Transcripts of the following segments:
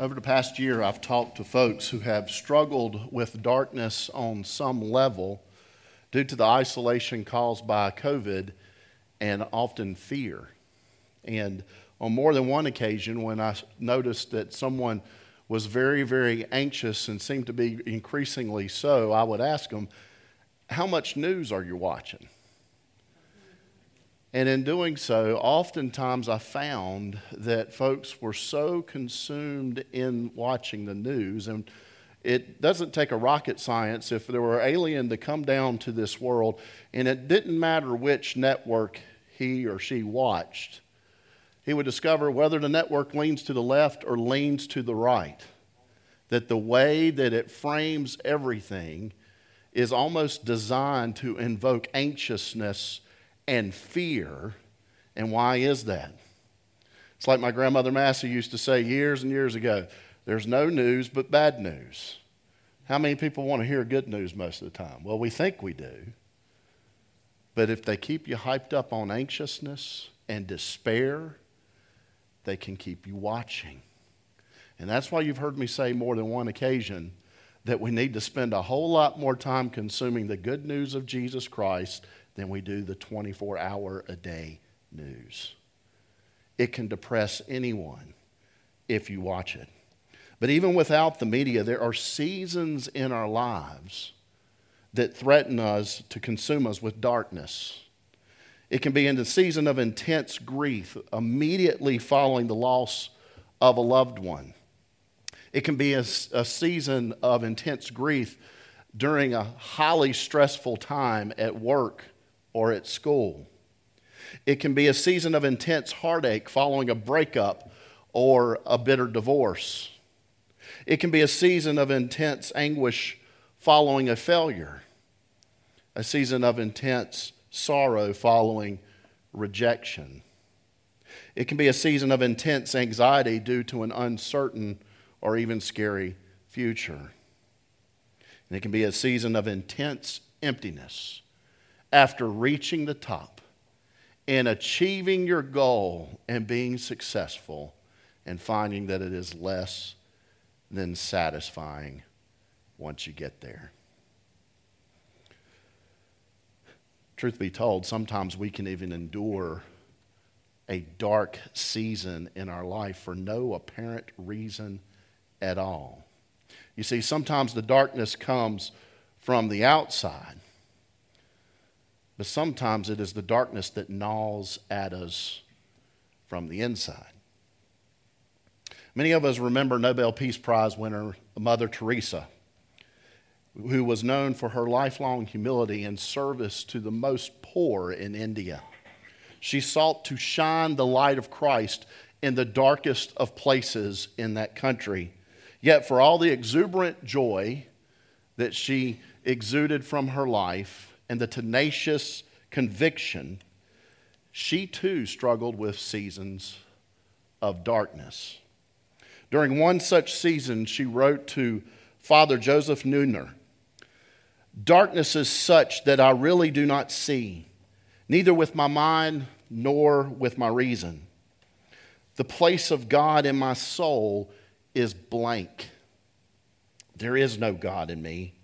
Over the past year, I've talked to folks who have struggled with darkness on some level due to the isolation caused by COVID and often fear. And on more than one occasion, when I noticed that someone was very, very anxious and seemed to be increasingly so, I would ask them, How much news are you watching? And in doing so, oftentimes I found that folks were so consumed in watching the news, and it doesn't take a rocket science if there were an alien to come down to this world, and it didn't matter which network he or she watched, he would discover whether the network leans to the left or leans to the right. That the way that it frames everything is almost designed to invoke anxiousness and fear. And why is that? It's like my grandmother Massey used to say years and years ago there's no news but bad news. How many people want to hear good news most of the time? Well, we think we do. But if they keep you hyped up on anxiousness and despair, they can keep you watching. And that's why you've heard me say more than one occasion that we need to spend a whole lot more time consuming the good news of Jesus Christ than we do the 24 hour a day news. It can depress anyone if you watch it. But even without the media, there are seasons in our lives that threaten us to consume us with darkness. It can be in the season of intense grief immediately following the loss of a loved one. It can be a, a season of intense grief during a highly stressful time at work or at school. It can be a season of intense heartache following a breakup or a bitter divorce. It can be a season of intense anguish following a failure, a season of intense sorrow following rejection. It can be a season of intense anxiety due to an uncertain or even scary future. And it can be a season of intense emptiness after reaching the top and achieving your goal and being successful and finding that it is less than satisfying once you get there. Truth be told, sometimes we can even endure a dark season in our life for no apparent reason at all. You see, sometimes the darkness comes from the outside but sometimes it is the darkness that gnaws at us from the inside. Many of us remember Nobel Peace Prize winner Mother Teresa, who was known for her lifelong humility and service to the most poor in India. She sought to shine the light of Christ in the darkest of places in that country. Yet, for all the exuberant joy that she exuded from her life, and the tenacious conviction, she too struggled with seasons of darkness. During one such season, she wrote to Father Joseph Neuner Darkness is such that I really do not see, neither with my mind nor with my reason. The place of God in my soul is blank. There is no God in me.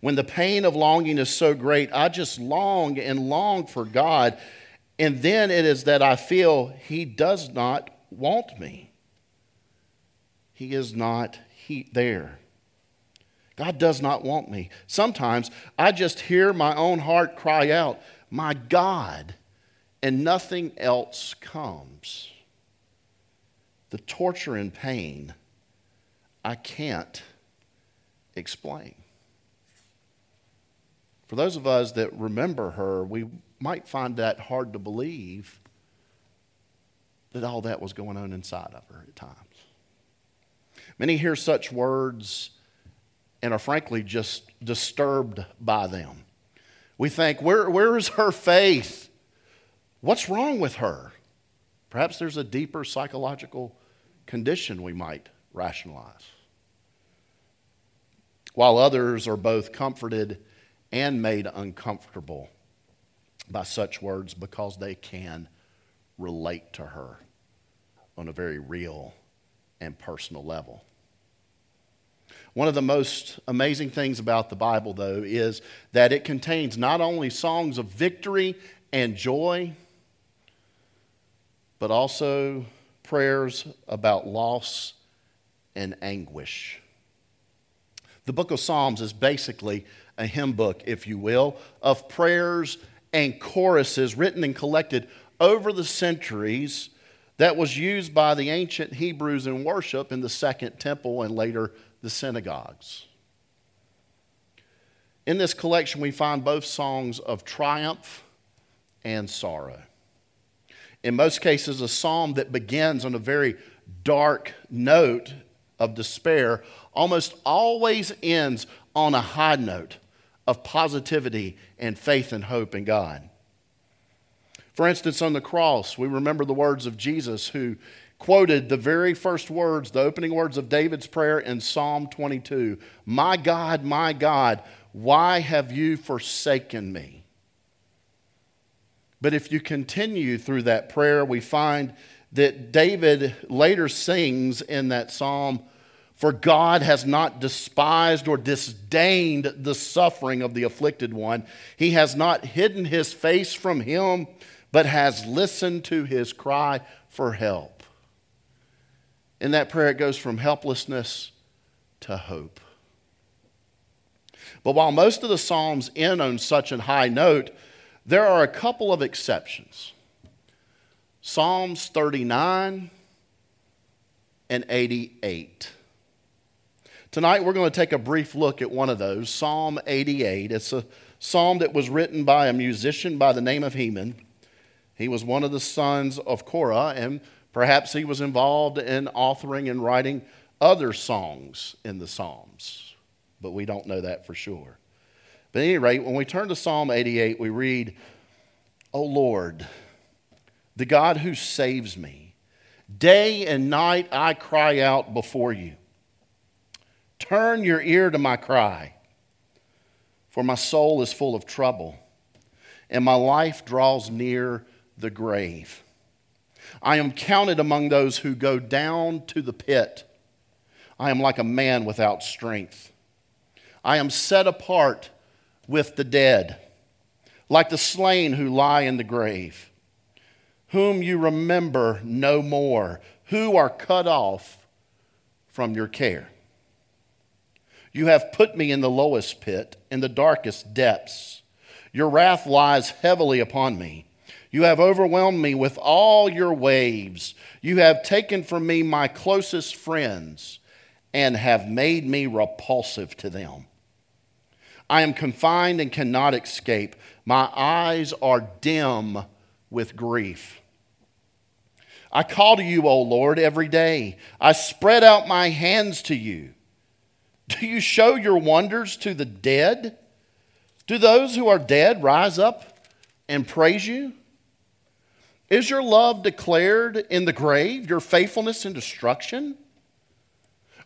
When the pain of longing is so great, I just long and long for God. And then it is that I feel He does not want me. He is not he, there. God does not want me. Sometimes I just hear my own heart cry out, My God, and nothing else comes. The torture and pain I can't explain. For those of us that remember her, we might find that hard to believe that all that was going on inside of her at times. Many hear such words and are frankly just disturbed by them. We think, where, where is her faith? What's wrong with her? Perhaps there's a deeper psychological condition we might rationalize. While others are both comforted and made uncomfortable by such words because they can relate to her on a very real and personal level. One of the most amazing things about the Bible, though, is that it contains not only songs of victory and joy, but also prayers about loss and anguish. The book of Psalms is basically a hymn book, if you will, of prayers and choruses written and collected over the centuries that was used by the ancient Hebrews in worship in the Second Temple and later the synagogues. In this collection, we find both songs of triumph and sorrow. In most cases, a psalm that begins on a very dark note of despair almost always ends on a high note of positivity and faith and hope in God. For instance, on the cross, we remember the words of Jesus who quoted the very first words, the opening words of David's prayer in Psalm 22 My God, my God, why have you forsaken me? But if you continue through that prayer, we find that David later sings in that psalm, For God has not despised or disdained the suffering of the afflicted one. He has not hidden his face from him, but has listened to his cry for help. In that prayer, it goes from helplessness to hope. But while most of the Psalms end on such a high note, there are a couple of exceptions Psalms 39 and 88. Tonight, we're going to take a brief look at one of those, Psalm 88. It's a psalm that was written by a musician by the name of Heman. He was one of the sons of Korah, and perhaps he was involved in authoring and writing other songs in the Psalms, but we don't know that for sure. But at any rate, when we turn to Psalm 88, we read, O Lord, the God who saves me, day and night I cry out before you. Turn your ear to my cry, for my soul is full of trouble, and my life draws near the grave. I am counted among those who go down to the pit. I am like a man without strength. I am set apart with the dead, like the slain who lie in the grave, whom you remember no more, who are cut off from your care. You have put me in the lowest pit, in the darkest depths. Your wrath lies heavily upon me. You have overwhelmed me with all your waves. You have taken from me my closest friends and have made me repulsive to them. I am confined and cannot escape. My eyes are dim with grief. I call to you, O Lord, every day. I spread out my hands to you. Do you show your wonders to the dead? Do those who are dead rise up and praise you? Is your love declared in the grave, your faithfulness in destruction?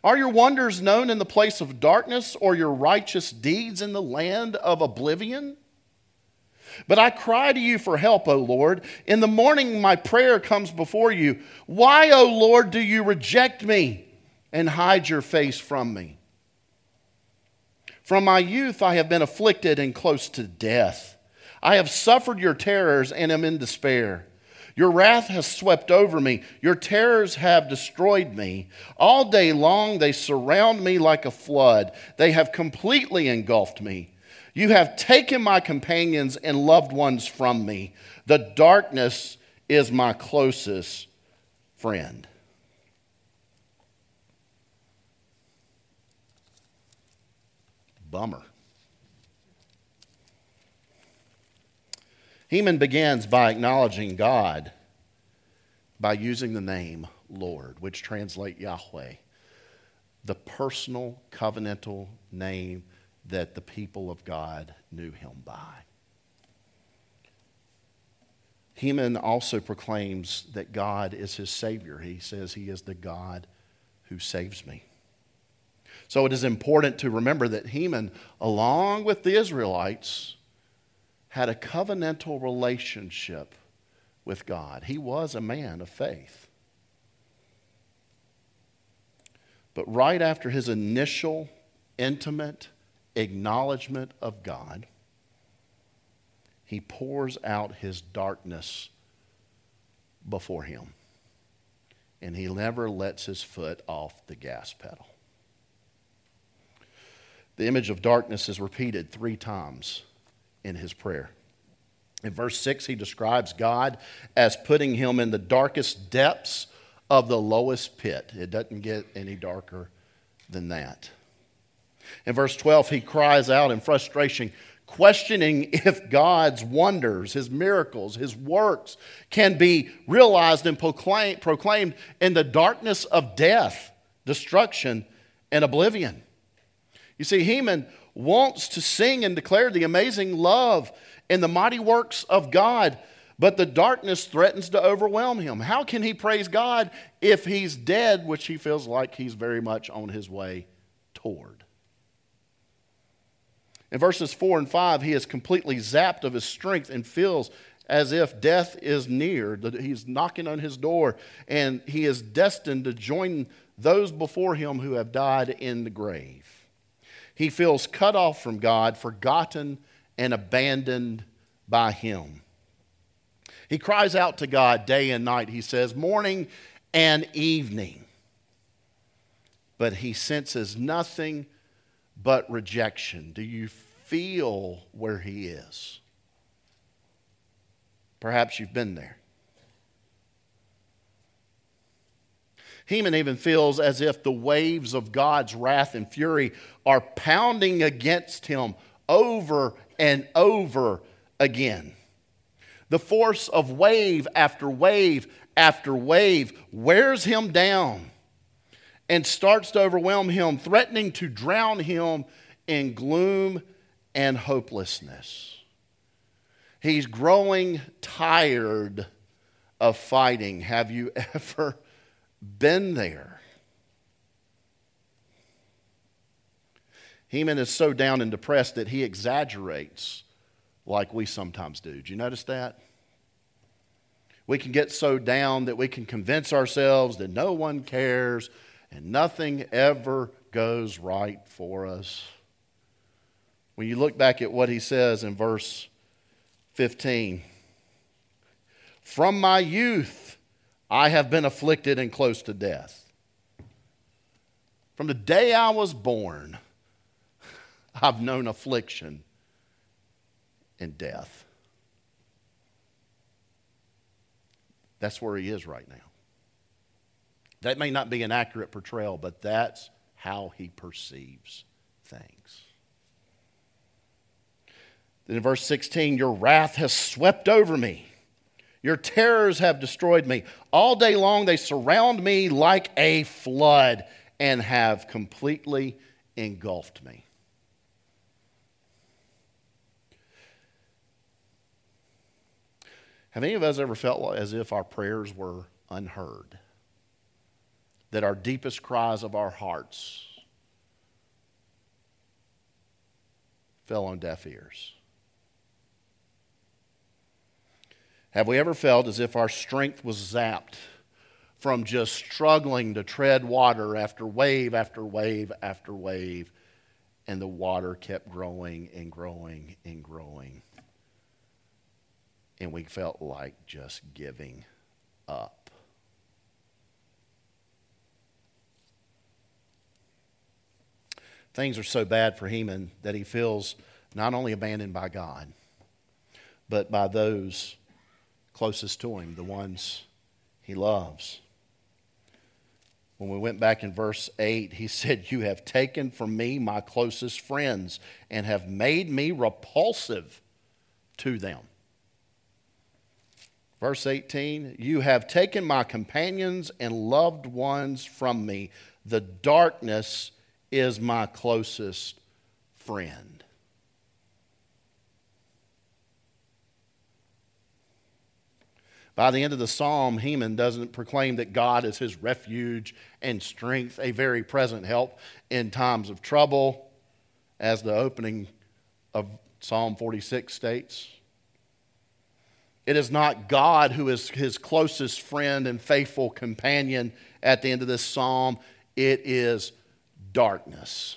Are your wonders known in the place of darkness, or your righteous deeds in the land of oblivion? But I cry to you for help, O Lord. In the morning, my prayer comes before you. Why, O Lord, do you reject me and hide your face from me? From my youth, I have been afflicted and close to death. I have suffered your terrors and am in despair. Your wrath has swept over me. Your terrors have destroyed me. All day long they surround me like a flood. They have completely engulfed me. You have taken my companions and loved ones from me. The darkness is my closest friend. Bummer. Heman begins by acknowledging God by using the name Lord, which translates Yahweh, the personal covenantal name that the people of God knew him by. Heman also proclaims that God is his Savior. He says he is the God who saves me. So it is important to remember that Heman, along with the Israelites, had a covenantal relationship with God. He was a man of faith. But right after his initial intimate acknowledgement of God, he pours out his darkness before him. And he never lets his foot off the gas pedal. The image of darkness is repeated three times in his prayer. In verse 6, he describes God as putting him in the darkest depths of the lowest pit. It doesn't get any darker than that. In verse 12, he cries out in frustration, questioning if God's wonders, his miracles, his works can be realized and proclaimed in the darkness of death, destruction, and oblivion. You see, Heman wants to sing and declare the amazing love and the mighty works of God, but the darkness threatens to overwhelm him. How can he praise God if he's dead, which he feels like he's very much on his way toward? In verses 4 and 5, he is completely zapped of his strength and feels as if death is near. He's knocking on his door, and he is destined to join those before him who have died in the grave. He feels cut off from God, forgotten, and abandoned by him. He cries out to God day and night. He says, morning and evening. But he senses nothing but rejection. Do you feel where He is? Perhaps you've been there. Heman even feels as if the waves of God's wrath and fury are pounding against him over and over again. The force of wave after wave after wave wears him down and starts to overwhelm him, threatening to drown him in gloom and hopelessness. He's growing tired of fighting. Have you ever been there? Heman is so down and depressed that he exaggerates like we sometimes do. Do you notice that? We can get so down that we can convince ourselves that no one cares and nothing ever goes right for us. When you look back at what he says in verse 15, from my youth I have been afflicted and close to death. From the day I was born, I've known affliction and death. That's where he is right now. That may not be an accurate portrayal, but that's how he perceives things. Then in verse 16, your wrath has swept over me. Your terrors have destroyed me. All day long they surround me like a flood and have completely engulfed me. Have any of us ever felt as if our prayers were unheard? that our deepest cries of our hearts fell on deaf ears? Have we ever felt as if our strength was zapped from just struggling to tread water after wave after wave after wave, and the water kept growing and growing and growing? And we felt like just giving up. things are so bad for Heman that he feels not only abandoned by God, but by those closest to him, the ones he loves. When we went back in verse 8, he said, You have taken from me my closest friends and have made me repulsive to them. Verse 18, You have taken my companions and loved ones from me. The darkness is my closest friend. By the end of the psalm, Heman doesn't proclaim that God is his refuge and strength, a very present help in times of trouble, as the opening of Psalm 46 states. It is not God who is his closest friend and faithful companion at the end of this psalm. it is darkness.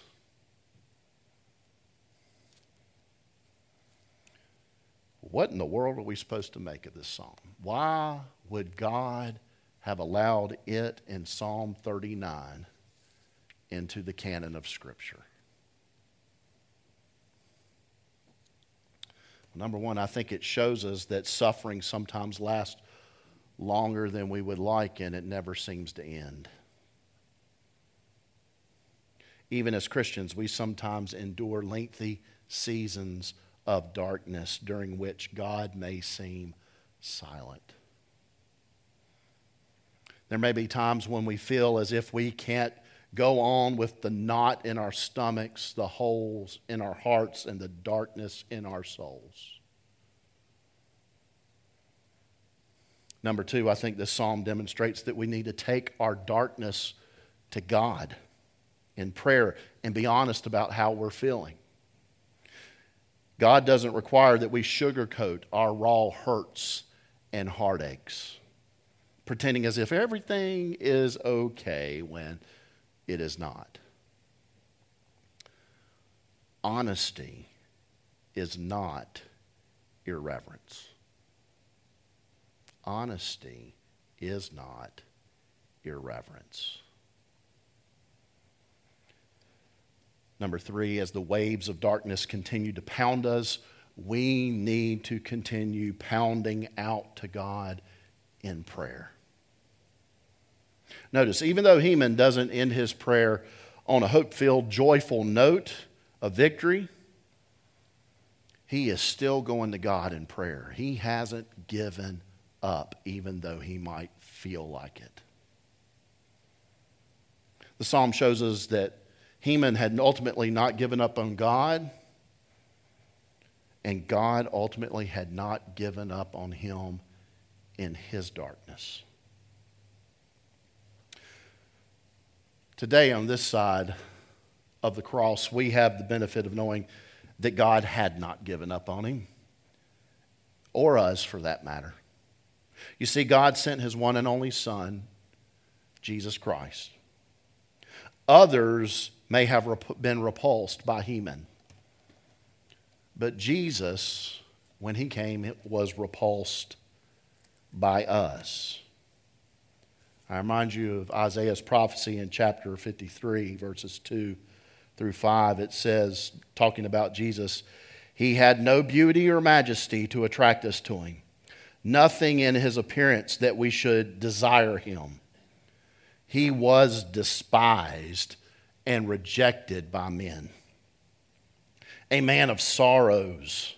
What in the world are we supposed to make of this psalm? Why would God have allowed it in Psalm 39 into the canon of Scripture? Number one, I think it shows us that suffering sometimes lasts longer than we would like and it never seems to end. Even as Christians, we sometimes endure lengthy seasons of darkness during which God may seem silent. There may be times when we feel as if we can't go on with the knot in our stomachs, the holes in our hearts, and the darkness in our souls. Number two, I think this psalm demonstrates that we need to take our darkness to God in prayer and be honest about how we're feeling. God doesn't require that we sugarcoat our raw hurts and heartaches, pretending as if everything is okay when it is not. Honesty is not irreverence. Honesty is not irreverence. Number three, as the waves of darkness continue to pound us, we need to continue pounding out to God in prayer. Notice, even though Heman doesn't end his prayer on a hope filled, joyful note of victory, he is still going to God in prayer. He hasn't given up, even though he might feel like it. The psalm shows us that Heman had ultimately not given up on God, and God ultimately had not given up on him in his darkness. Today, on this side of the cross, we have the benefit of knowing that God had not given up on him, or us for that matter. You see, God sent his one and only Son, Jesus Christ. Others may have been repulsed by Heman. But Jesus, when he came, was repulsed by us. I remind you of Isaiah's prophecy in chapter 53, verses 2 through 5. It says, talking about Jesus, he had no beauty or majesty to attract us to him, nothing in his appearance that we should desire him. He was despised and rejected by men. A man of sorrows.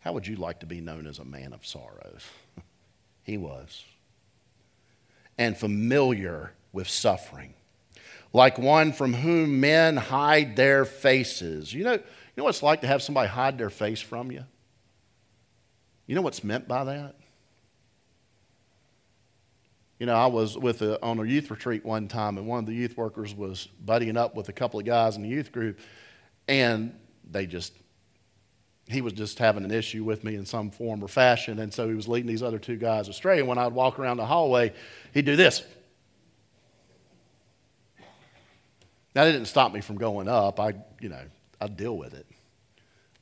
How would you like to be known as a man of sorrows? he was. And familiar with suffering, like one from whom men hide their faces. You know, you know what it's like to have somebody hide their face from you? You know what's meant by that? You know, I was with a, on a youth retreat one time, and one of the youth workers was buddying up with a couple of guys in the youth group, and they just, he was just having an issue with me in some form or fashion, and so he was leading these other two guys astray. And when I'd walk around the hallway, he'd do this. Now, that didn't stop me from going up. I, you know, I deal with it.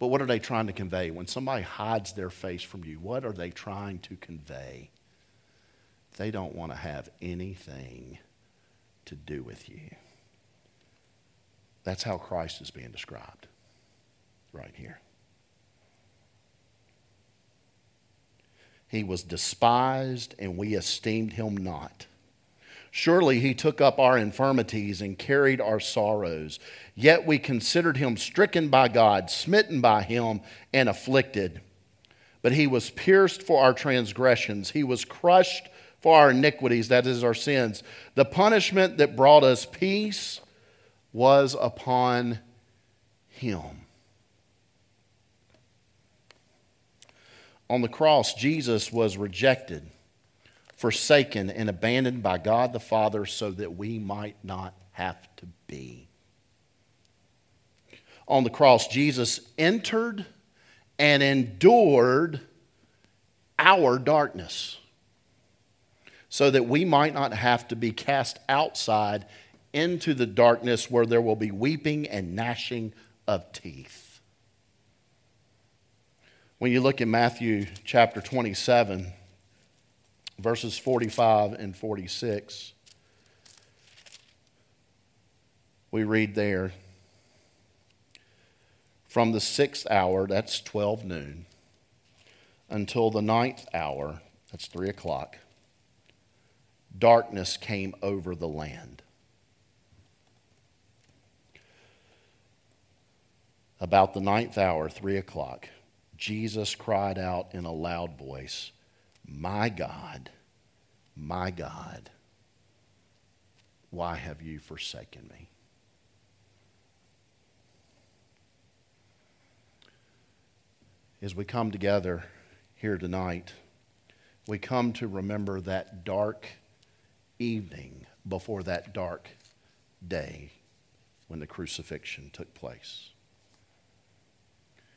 But what are they trying to convey? When somebody hides their face from you, what are they trying to convey? They don't want to have anything to do with you. That's how Christ is being described right here. He was despised, and we esteemed him not. Surely he took up our infirmities and carried our sorrows. Yet we considered him stricken by God, smitten by him, and afflicted. But he was pierced for our transgressions, he was crushed for our iniquities, that is, our sins. The punishment that brought us peace was upon him. On the cross, Jesus was rejected, forsaken, and abandoned by God the Father so that we might not have to be. On the cross, Jesus entered and endured our darkness so that we might not have to be cast outside into the darkness where there will be weeping and gnashing of teeth. When you look at Matthew chapter 27, verses 45 and 46, we read there from the sixth hour, that's 12 noon, until the ninth hour, that's 3 o'clock, darkness came over the land. About the ninth hour, 3 o'clock, Jesus cried out in a loud voice, My God, my God, why have you forsaken me? As we come together here tonight, we come to remember that dark evening before that dark day when the crucifixion took place.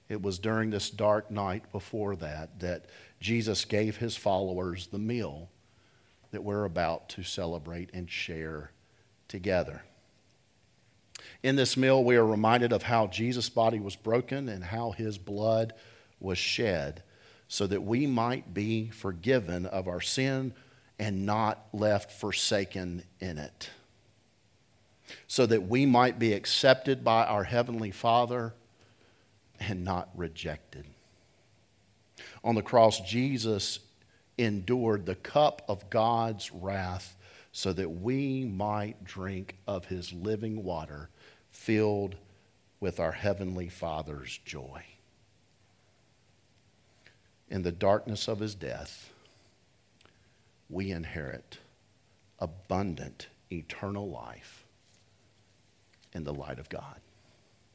It was during this dark night before that that Jesus gave his followers the meal that we're about to celebrate and share together. In this meal, we are reminded of how Jesus' body was broken and how his blood was shed so that we might be forgiven of our sin and not left forsaken in it. So that we might be accepted by our Heavenly Father and not rejected. On the cross, Jesus endured the cup of God's wrath so that we might drink of his living water filled with our Heavenly Father's joy. In the darkness of his death, we inherit abundant eternal life in the light of God.